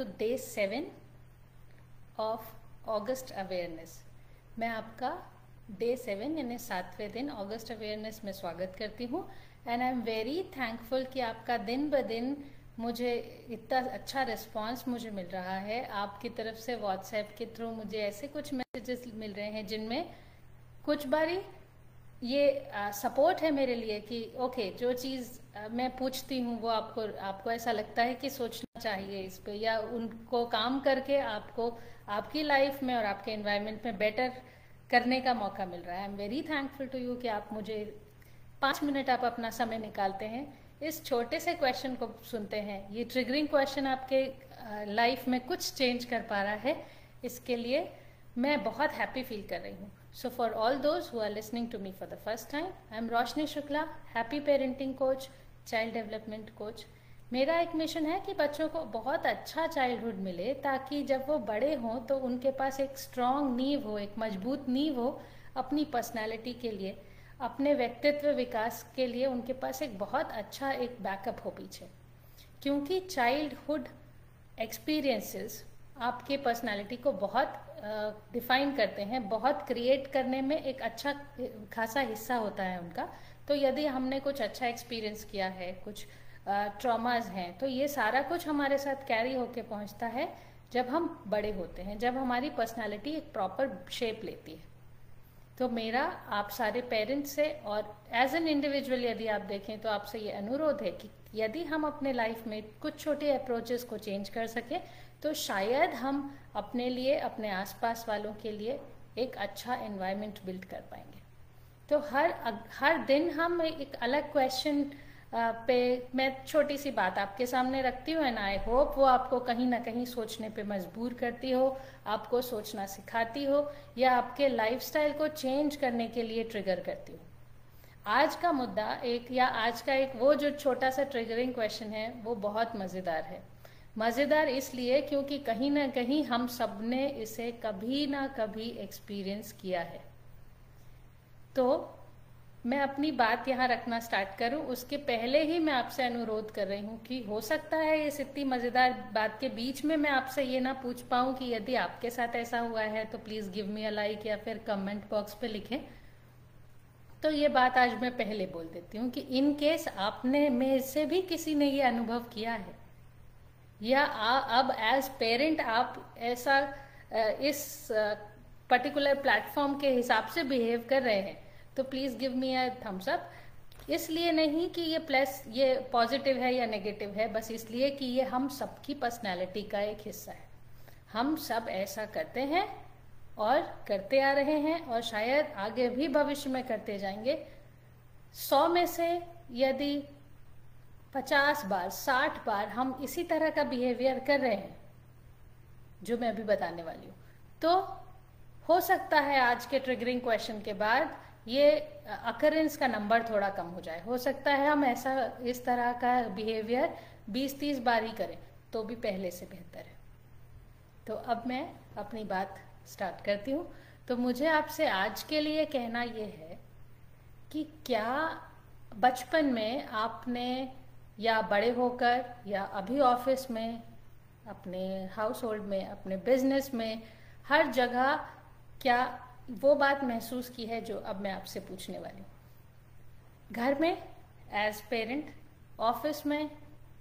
Today seven of August awareness मैं आपका day seven यानी सातवें दिन ऑगस्ट अवेयरनेस में स्वागत करती हूँ। And I am very thankful कि आपका दिन ब दिन मुझे इतना अच्छा रिस्पांस मुझे मिल रहा है। आपकी तरफ़ से व्हाट्सएप के थ्रू मुझे ऐसे कुछ मैसेजेस मिल रहे हैं जिनमें कुछ बारी ये सपोर्ट है मेरे लिए कि ओके okay, जो चीज़ मैं पूछती हूँ वो आपको आपको ऐसा लगता है कि सोचना चाहिए इस पे या उनको काम करके आपको आपकी लाइफ में और आपके एनवायरनमेंट में बेटर करने का मौका मिल रहा है। I am very thankful to you कि आप मुझे पाँच मिनट आप अपना समय निकालते हैं। इस छोटे से क्वेश्चन को सुनते हैं। ये ट्रिगरिंग क्वेश्चन आपके लाइफ में कुछ चेंज कर पा रहा है। इसके लिए मैं बहुत हैप्पी फील कर रही हूँ। So for all those who are listening to me for the first time, I am Roshni Shukla, happy parenting coach, child development coach. मेरा एक मिशन है कि बच्चों को बहुत अच्छा चाइल्डहुड मिले ताकि जब वो बड़े हों तो उनके पास एक स्ट्रांग नींव हो एक मज़बूत नींव हो अपनी पर्सनालिटी के लिए अपने व्यक्तित्व विकास के लिए उनके पास एक बहुत अच्छा एक बैकअप हो पीछे। क्योंकि चाइल्डहुड एक्सपीरियंसेस आपके पर्सनालिटी को बहुत डिफाइन uh, करते हैं बहुत क्रिएट करने में एक अच्छा खासा हिस्सा होता है उनका। तो यदि हमने कुछ अच्छा एक्सपीरियंस किया है कुछ ट्रॉमाज हैं। तो ये सारा कुछ हमारे साथ कैरी होके पहुँचता है जब हम बड़े होते हैं, जब हमारी पर्सनालिटी एक प्रॉपर शेप लेती है। तो मेरा, आप सारे पेरेंट्स से और एज एन इंडिविजुअल यदि आप देखें तो आपसे ये अनुरोध है कि यदि हम अपने लाइफ में कुछ छोटे अप्रोचेस को चेंज कर सके तो शायद हम अपने लिए, अपने आसपास वालों के लिए एक अच्छा एनवायरनमेंट बिल्ड कर पाएँगे। तो हर हर दिन हम एक अलग क्वेश्चन पे मैं छोटी सी बात आपके सामने रखती हूँ एंड आई होप वो आपको कहीं ना कहीं सोचने पे मजबूर करती हो, आपको सोचना सिखाती हो, या आपके लाइफस्टाइल को चेंज करने के लिए ट्रिगर करती हो। आज का मुद्दा एक, या आज का एक वो जो छोटा सा ट्रिगरिंग क्वेश्चन है, वो बहुत मज़ेदार है। मज़ेदार इसलिए क्योंकि कहीं ना कहीं हम सबने इसे कभी ना कभी एक्सपीरियंस किया है। तो मैं अपनी बात यहाँ रखना स्टार्ट करूँ। उसके पहले ही मैं आपसे अनुरोध कर रही हूँ कि हो सकता है इस इतनी मज़ेदार बात के बीच में मैं आपसे ये ना पूछ पाऊँ कि यदि आपके साथ ऐसा हुआ है तो please give me a like या फिर कमेंट बॉक्स पे लिखें। तो ये बात आज मैं पहले बोल देती हूँ कि इन केस आपने में से भी किसी ने ये अनुभव किया है या आ, अब एज पेरेंट आप ऐसा इस पर्टिकुलर प्लेटफॉर्म के हिसाब से बिहेव कर रहे हैं तो please give me a thumbs up इसलिए नहीं कि ये प्लस ये पॉजिटिव है या नेगेटिव है, बस इसलिए कि ये हम सबकी पर्सनैलिटी का एक हिस्सा है। हम सब ऐसा करते हैं और करते आ रहे हैं और शायद आगे भी भविष्य में करते जाएँगे। सौ में से यदि पचास बार, साठ बार हम इसी तरह का बिहेवियर कर रहे हैं, जो मैं अभी बताने वाली हूँ तो हो सकता है आज के ट्रिगरिंग क्वेश्चन के बाद ये अकरेंस का नंबर थोड़ा कम हो जाए। हो सकता है हम ऐसा, इस तरह का बिहेवियर 20-30 बार ही करें तो भी पहले से बेहतर है। तो अब मैं अपनी बात स्टार्ट करती हूँ। तो मुझे आपसे आज के लिए कहना ये है कि क्या बचपन में आपने या बड़े होकर या अभी ऑफ़िस में, अपने हाउस होल्ड में, अपने बिज़नेस में, हर जगह क्या वो बात महसूस की है जो अब मैं आपसे पूछने वाली हूँ। घर में एज पेरेंट ऑफ़िस में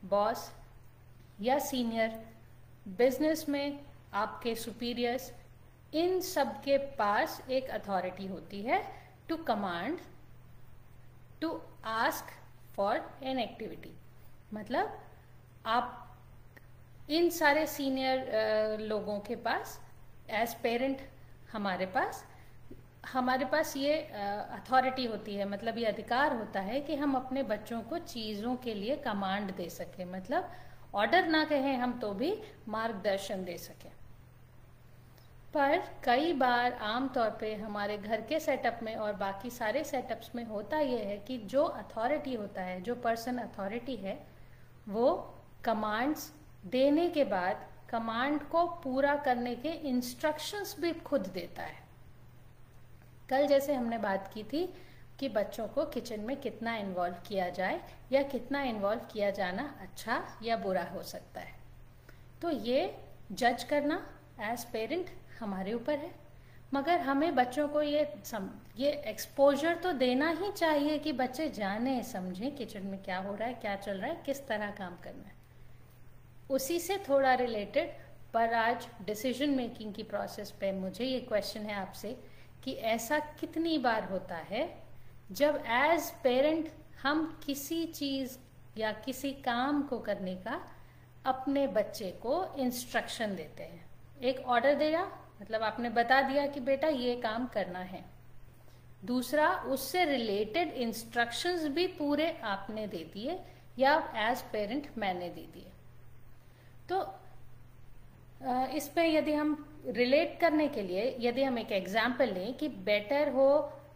बॉस या सीनियर बिज़नेस में आपके सुपीरियर्स इन सब के पास एक अथॉरिटी होती है to command to ask for an activity मतलब आप इन सारे सीनियर लोगों के पास एज पेरेंट हमारे पास हमारे पास ये अथॉरिटी होती है मतलब ये अधिकार होता है कि हम अपने बच्चों को चीज़ों के लिए कमांड दे सकें। मतलब ऑर्डर ना कहें हम तो भी मार्गदर्शन दे सकें। पर कई बार आमतौर पे हमारे घर के सेटअप में और बाकी सारे सेटअप्स में होता यह है कि जो अथॉरिटी होता है, जो पर्सन अथॉरिटी है, वो कमांड्स देने के बाद कमांड को पूरा करने के इंस्ट्रक्शंस भी खुद देता है। कल जैसे हमने बात की थी कि बच्चों को किचन में कितना इन्वॉल्व किया जाए या कितना इन्वॉल्व किया जाना अच्छा या बुरा हो सकता है। तो ये जज करना एज पेरेंट हमारे ऊपर है। मगर हमें बच्चों को ये सम, ये एक्सपोजर तो देना ही चाहिए कि बच्चे जाने, समझें किचन में क्या हो रहा है, क्या चल रहा है, किस तरह काम करना है। उसी से थोड़ा रिलेटेड पर आज डिसीज़न मेकिंग की प्रोसेस पे मुझे ये क्वेश्चन है आपसे कि ऐसा कितनी बार होता है जब एज पेरेंट हम किसी चीज़ या किसी काम को करने का अपने बच्चे को इंस्ट्रक्शन देते हैं। एक ऑर्डर दिया मतलब आपने बता दिया कि बेटा ये काम करना है। दूसरा, उससे रिलेटेड इंस्ट्रक्शंस भी पूरे आपने दे दिए या एज पेरेंट मैंने दे दिए। तो इसमें यदि हम रिलेट करने के लिए, यदि हम एक एग्ज़ाम्पल लें कि बेटर हो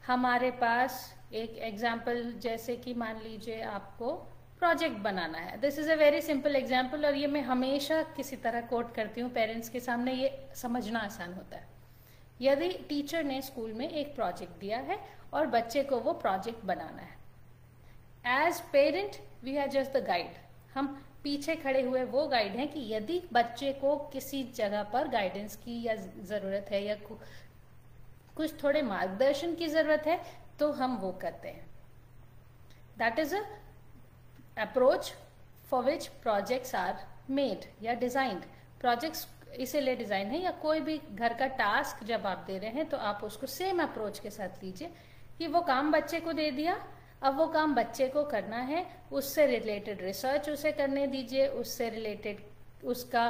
हमारे पास एक एग्ज़ाम्पल जैसे कि मान लीजिए आपको प्रोजेक्ट बनाना है। This is a very simple example और ये मैं हमेशा किसी तरह कोट करती हूँ पेरेंट्स के सामने ये समझना आसान होता है। यदि टीचर ने स्कूल में एक प्रोजेक्ट दिया है और बच्चे को वो प्रोजेक्ट बनाना है। As parent we are just the guide हम पीछे खड़े हुए वो गाइड हैं कि यदि बच्चे को किसी जगह पर गाइडेंस की या ज़रूरत है या कुछ थोड़े मार्गदर्शन की ज़रूरत है तो हम वो करते हैं। That is approach for which projects are made या डिजाइंड प्रोजेक्ट्स इसीलिए डिज़ाइन है या कोई भी घर का टास्क जब आप दे रहे हैं तो आप उसको सेम अप्रोच के साथ लीजिए कि वो काम बच्चे को दे दिया अब वो काम बच्चे को करना है उससे रिलेटेड रिसर्च उसे करने दीजिए उससे रिलेटेड उसका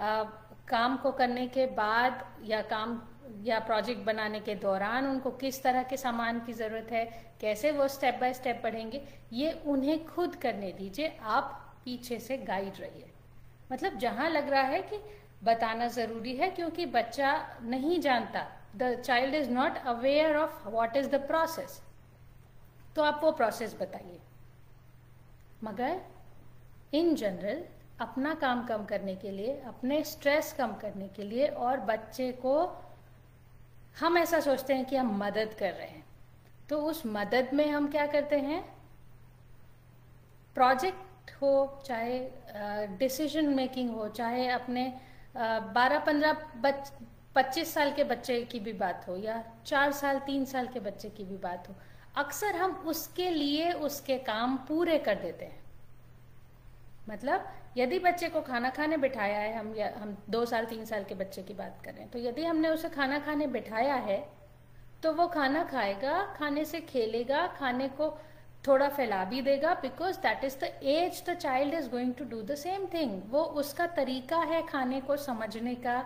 आ, काम को करने के बाद या काम या प्रोजेक्ट बनाने के दौरान उनको किस तरह के सामान की ज़रूरत है कैसे वो स्टेप बाय स्टेप पढ़ेंगे ये उन्हें खुद करने दीजिए आप पीछे से गाइड रहिए। मतलब जहाँ लग रहा है कि बताना ज़रूरी है क्योंकि बच्चा नहीं जानता the child is not aware of what is the process तो आप वो प्रोसेस बताइए। मगर इन जनरल अपना काम कम करने के लिए, अपने स्ट्रेस कम करने के लिए और बच्चे को हम ऐसा सोचते हैं कि हम मदद कर रहे हैं। तो उस मदद में हम क्या करते हैं? प्रोजेक्ट हो, चाहे डिसीज़न मेकिंग हो, चाहे अपने बारह पंद्रह पच्चीस साल के बच्चे की भी बात हो या चार साल, तीन साल के बच्चे की भी बात हो अक्सर हम उसके लिए, उसके काम पूरे कर देते हैं। मतलब यदि बच्चे को खाना खाने बिठाया है, हम या, हम दो साल, तीन साल के बच्चे की बात करें तो यदि हमने उसे खाना खाने बिठाया है तो वो खाना खाएगा, खाने से खेलेगा, खाने को थोड़ा फैला भी देगा because that is the age the child is going to do the same thing वो उसका तरीका है खाने को समझने का,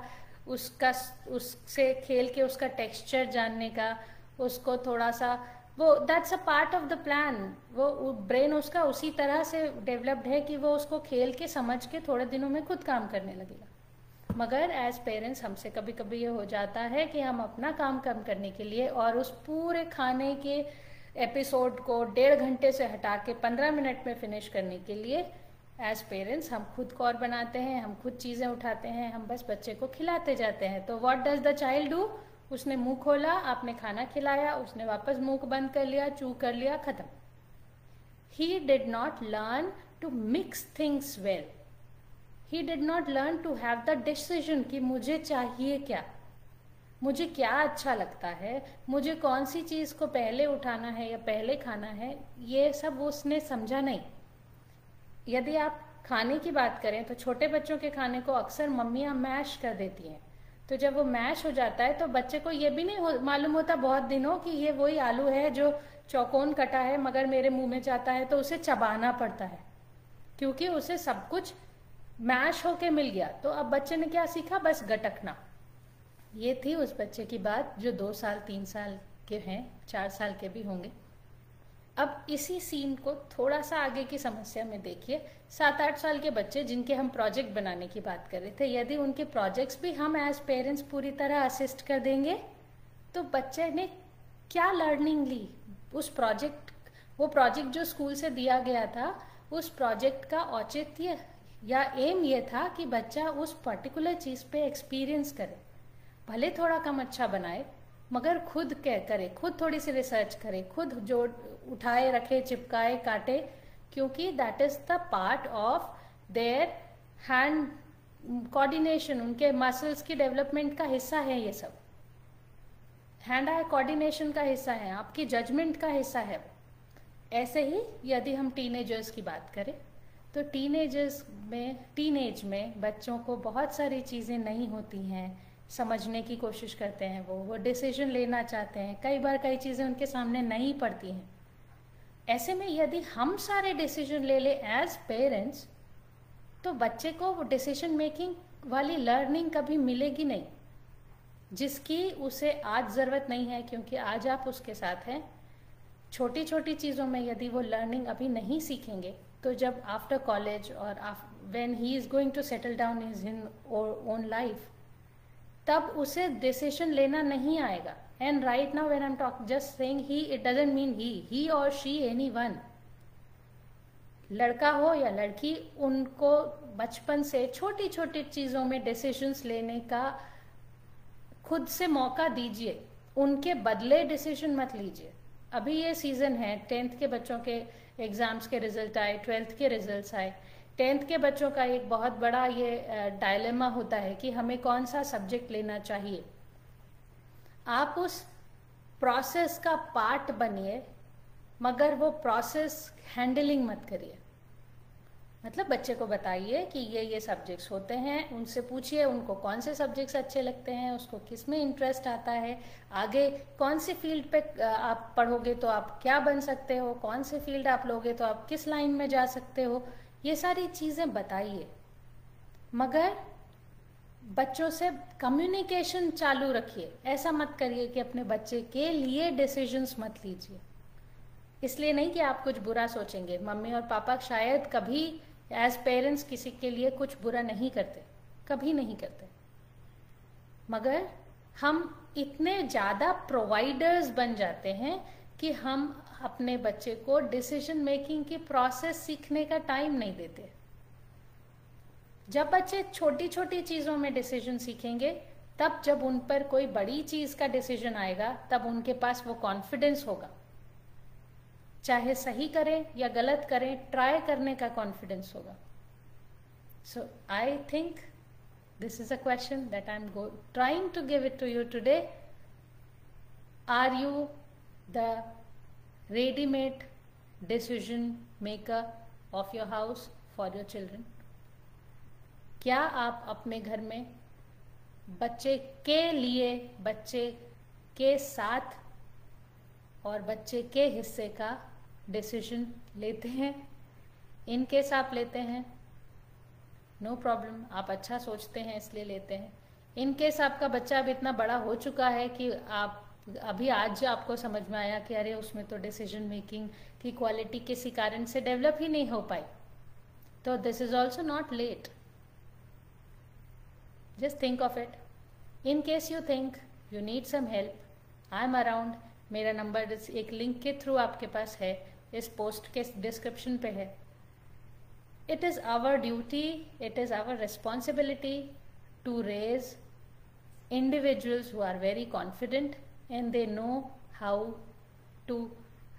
उसका, उससे खेल के उसका टेक्सचर जानने का, उसको थोड़ा सा वो that's a part of the plan वो ब्रेन उसका उसी तरह से डेवलप्ड है कि वो उसको खेल के, समझ के थोड़े दिनों में खुद काम करने लगेगा। मगर एज पेरेंट्स हमसे कभी कभी ये हो जाता है कि हम अपना काम कम करने के लिए और उस पूरे खाने के एपिसोड को डेढ़ घंटे से हटा के पंद्रह मिनट में फिनिश करने के लिए एज पेरेंट्स हम खुद कौर बनाते हैं, हम खुद चीज़ें उठाते हैं, हम बस बच्चे को खिलाते जाते हैं। तो what does the child do उसने मुँह खोला, आपने खाना खिलाया, उसने वापस मुँह बंद कर लिया, चू कर लिया, खत्म। He did not learn to mix things well he did not learn to have the decision कि मुझे चाहिए क्या? मुझे क्या अच्छा लगता है? मुझे कौन सी चीज़ को पहले उठाना है या पहले खाना है? ये सब उसने समझा नहीं। यदि आप खाने की बात करें तो छोटे बच्चों के खाने को अक्सर मम्मियाँ मैश कर देती हैं। तो जब वो मैश हो जाता है तो बच्चे को ये भी नहीं हो, मालूम होता बहुत दिनों कि ये वही आलू है जो चौकोन कटा है मगर मेरे मुँह में जाता है तो उसे चबाना पड़ता है। क्योंकि उसे सब कुछ मैश होके मिल गया। तो अब बच्चे ने क्या सीखा? बस गटकना। ये थी उस बच्चे की बात जो दो साल तीन साल के हैं चार साल के भी होंगे। अब इसी सीन को थोड़ा सा आगे की समस्या में देखिए। सात आठ साल के बच्चे जिनके हम प्रोजेक्ट बनाने की बात कर रहे थे, यदि उनके प्रोजेक्ट्स भी हम एज पेरेंट्स पूरी तरह असिस्ट कर देंगे तो बच्चे ने क्या लर्निंग ली? उस प्रोजेक्ट वो प्रोजेक्ट जो स्कूल से दिया गया था, उस प्रोजेक्ट का औचित्य या एम ये था कि बच्चा उस पर्टिकुलर चीज़ पे एक्सपीरियंस करे। भले थोड़ा कम अच्छा बनाए मगर खुद क्या करे? खुद थोड़ी सी रिसर्च करे, खुद जो उठाए, रखे, चिपकाए, काटे, क्योंकि that is the part of their hand coordination उनके मसल्स की डेवलपमेंट का हिस्सा है ये सब। हैंड आई कोऑर्डिनेशन का हिस्सा है, आपकी जजमेंट का हिस्सा है ऐसे ही यदि हम टीनेजर्स की बात करें तो टीनेजर्स में टीनेज में बच्चों को बहुत सारी चीज़ें नहीं होती हैं। समझने की कोशिश करते हैं वो वो डिसीज़न लेना चाहते हैं। कई बार कई चीज़ें उनके सामने नहीं पड़ती हैं। ऐसे में यदि हम सारे डिसीज़न ले ले एज पेरेंट्स तो बच्चे को वो डिसीज़न मेकिंग वाली लर्निंग कभी मिलेगी नहीं। जिसकी उसे आज ज़रूरत नहीं है, क्योंकि आज आप उसके साथ हैं। छोटी छोटी चीज़ों में यदि वो लर्निंग अभी नहीं सीखेंगे तो जब आफ्टर कॉलेज और when he is going to settle down is in own life तब उसे डिसीज़न लेना नहीं आएगा। And right now when I am talk just saying he it doesn't mean he he और शी एनी वन लड़का हो या लड़की, उनको बचपन से छोटी छोटी चीज़ों में डिसीजंस लेने का खुद से मौका दीजिए। उनके बदले डिसीज़न मत लीजिए। अभी ये सीज़न है टेंथ के बच्चों के एग्ज़ाम्स के रिज़ल्ट आए ट्वेल्थ के रिजल्ट्स आए। टेंथ के बच्चों का एक बहुत बड़ा ये डायलेमा होता है कि हमें कौन सा सब्जेक्ट लेना चाहिए। आप उस प्रोसेस का पार्ट बनिए, मगर वो प्रोसेस हैंडलिंग मत करिए। मतलब बच्चे को बताइए कि ये ये सब्जेक्ट्स होते हैं, उनसे पूछिए, उनको कौन से सब्जेक्ट्स अच्छे लगते हैं, उसको किसमें इंटरेस्ट आता है, आगे कौन सी फ़ील्ड पे आप पढ़ोगे तो आप क्या बन सकते हो, कौन से फ़ील्ड आप लोगे तो आप किस लाइन में जा सकते हो। ये सारी चीज़ें बताइए। मगर बच्चों से कम्युनिकेशन चालू रखिए। ऐसा मत करिए कि अपने बच्चे के लिए डिसीजंस मत लीजिए। इसलिए नहीं कि आप कुछ बुरा सोचेंगे। मम्मी और पापा शायद कभी एज पेरेंट्स किसी के लिए कुछ बुरा नहीं करते। कभी नहीं करते। मगर हम इतने ज़्यादा प्रोवाइडर्स बन जाते हैं कि हम अपने बच्चे को डिसीज़न मेकिंग की प्रोसेस सीखने का टाइम नहीं देते। जब बच्चे छोटी छोटी चीज़ों में डिसीज़न सीखेंगे, तब जब उन पर कोई बड़ी चीज़ का डिसीज़न आएगा, तब उनके पास वो कॉन्फिडेंस होगा। चाहे सही करें या गलत करें ट्राई करने का कॉन्फिडेंस होगा। So I think this is a question that I am trying to give it to you today are you readymade decision maker of your house for your children क्या आप अपने घर में बच्चे के लिए, बच्चे के साथ और बच्चे के हिस्से का डिसीज़न लेते हैं? इन केस आप लेते हैं। नो no प्रॉब्लम आप अच्छा सोचते हैं, इसलिए लेते हैं। इन केस आपका बच्चा अब इतना बड़ा हो चुका है कि आप अभी आज आपको समझ में आया कि अरे उसमें तो डिसीज़न मेकिंग की क्वालिटी किसी कारण से डेवलप ही नहीं हो पाई। तो this is also not late just think of it in case you think you need some help I am around मेरा नंबर एक लिंक के थ्रू आपके पास है। इस पोस्ट के डिस्क्रिप्शन पे है। It is our duty it is our responsibility to raise individuals who are very confident and they know how to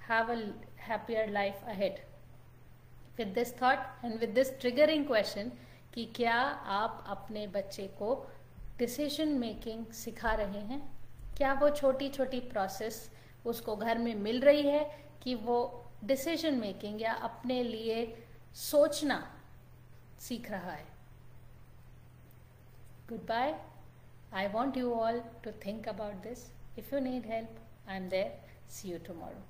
have a happier life ahead. With this thought and with this triggering question, कि क्या आप अपने बच्चे को decision making सिखा रहे हैं? क्या वो छोटी छोटी प्रोसेस उसको घर में मिल रही है कि वो डिसीज़न मेकिंग या अपने लिए सोचना सीख रहा है? Goodbye I want you all to think about If you need help, I am there. See you tomorrow.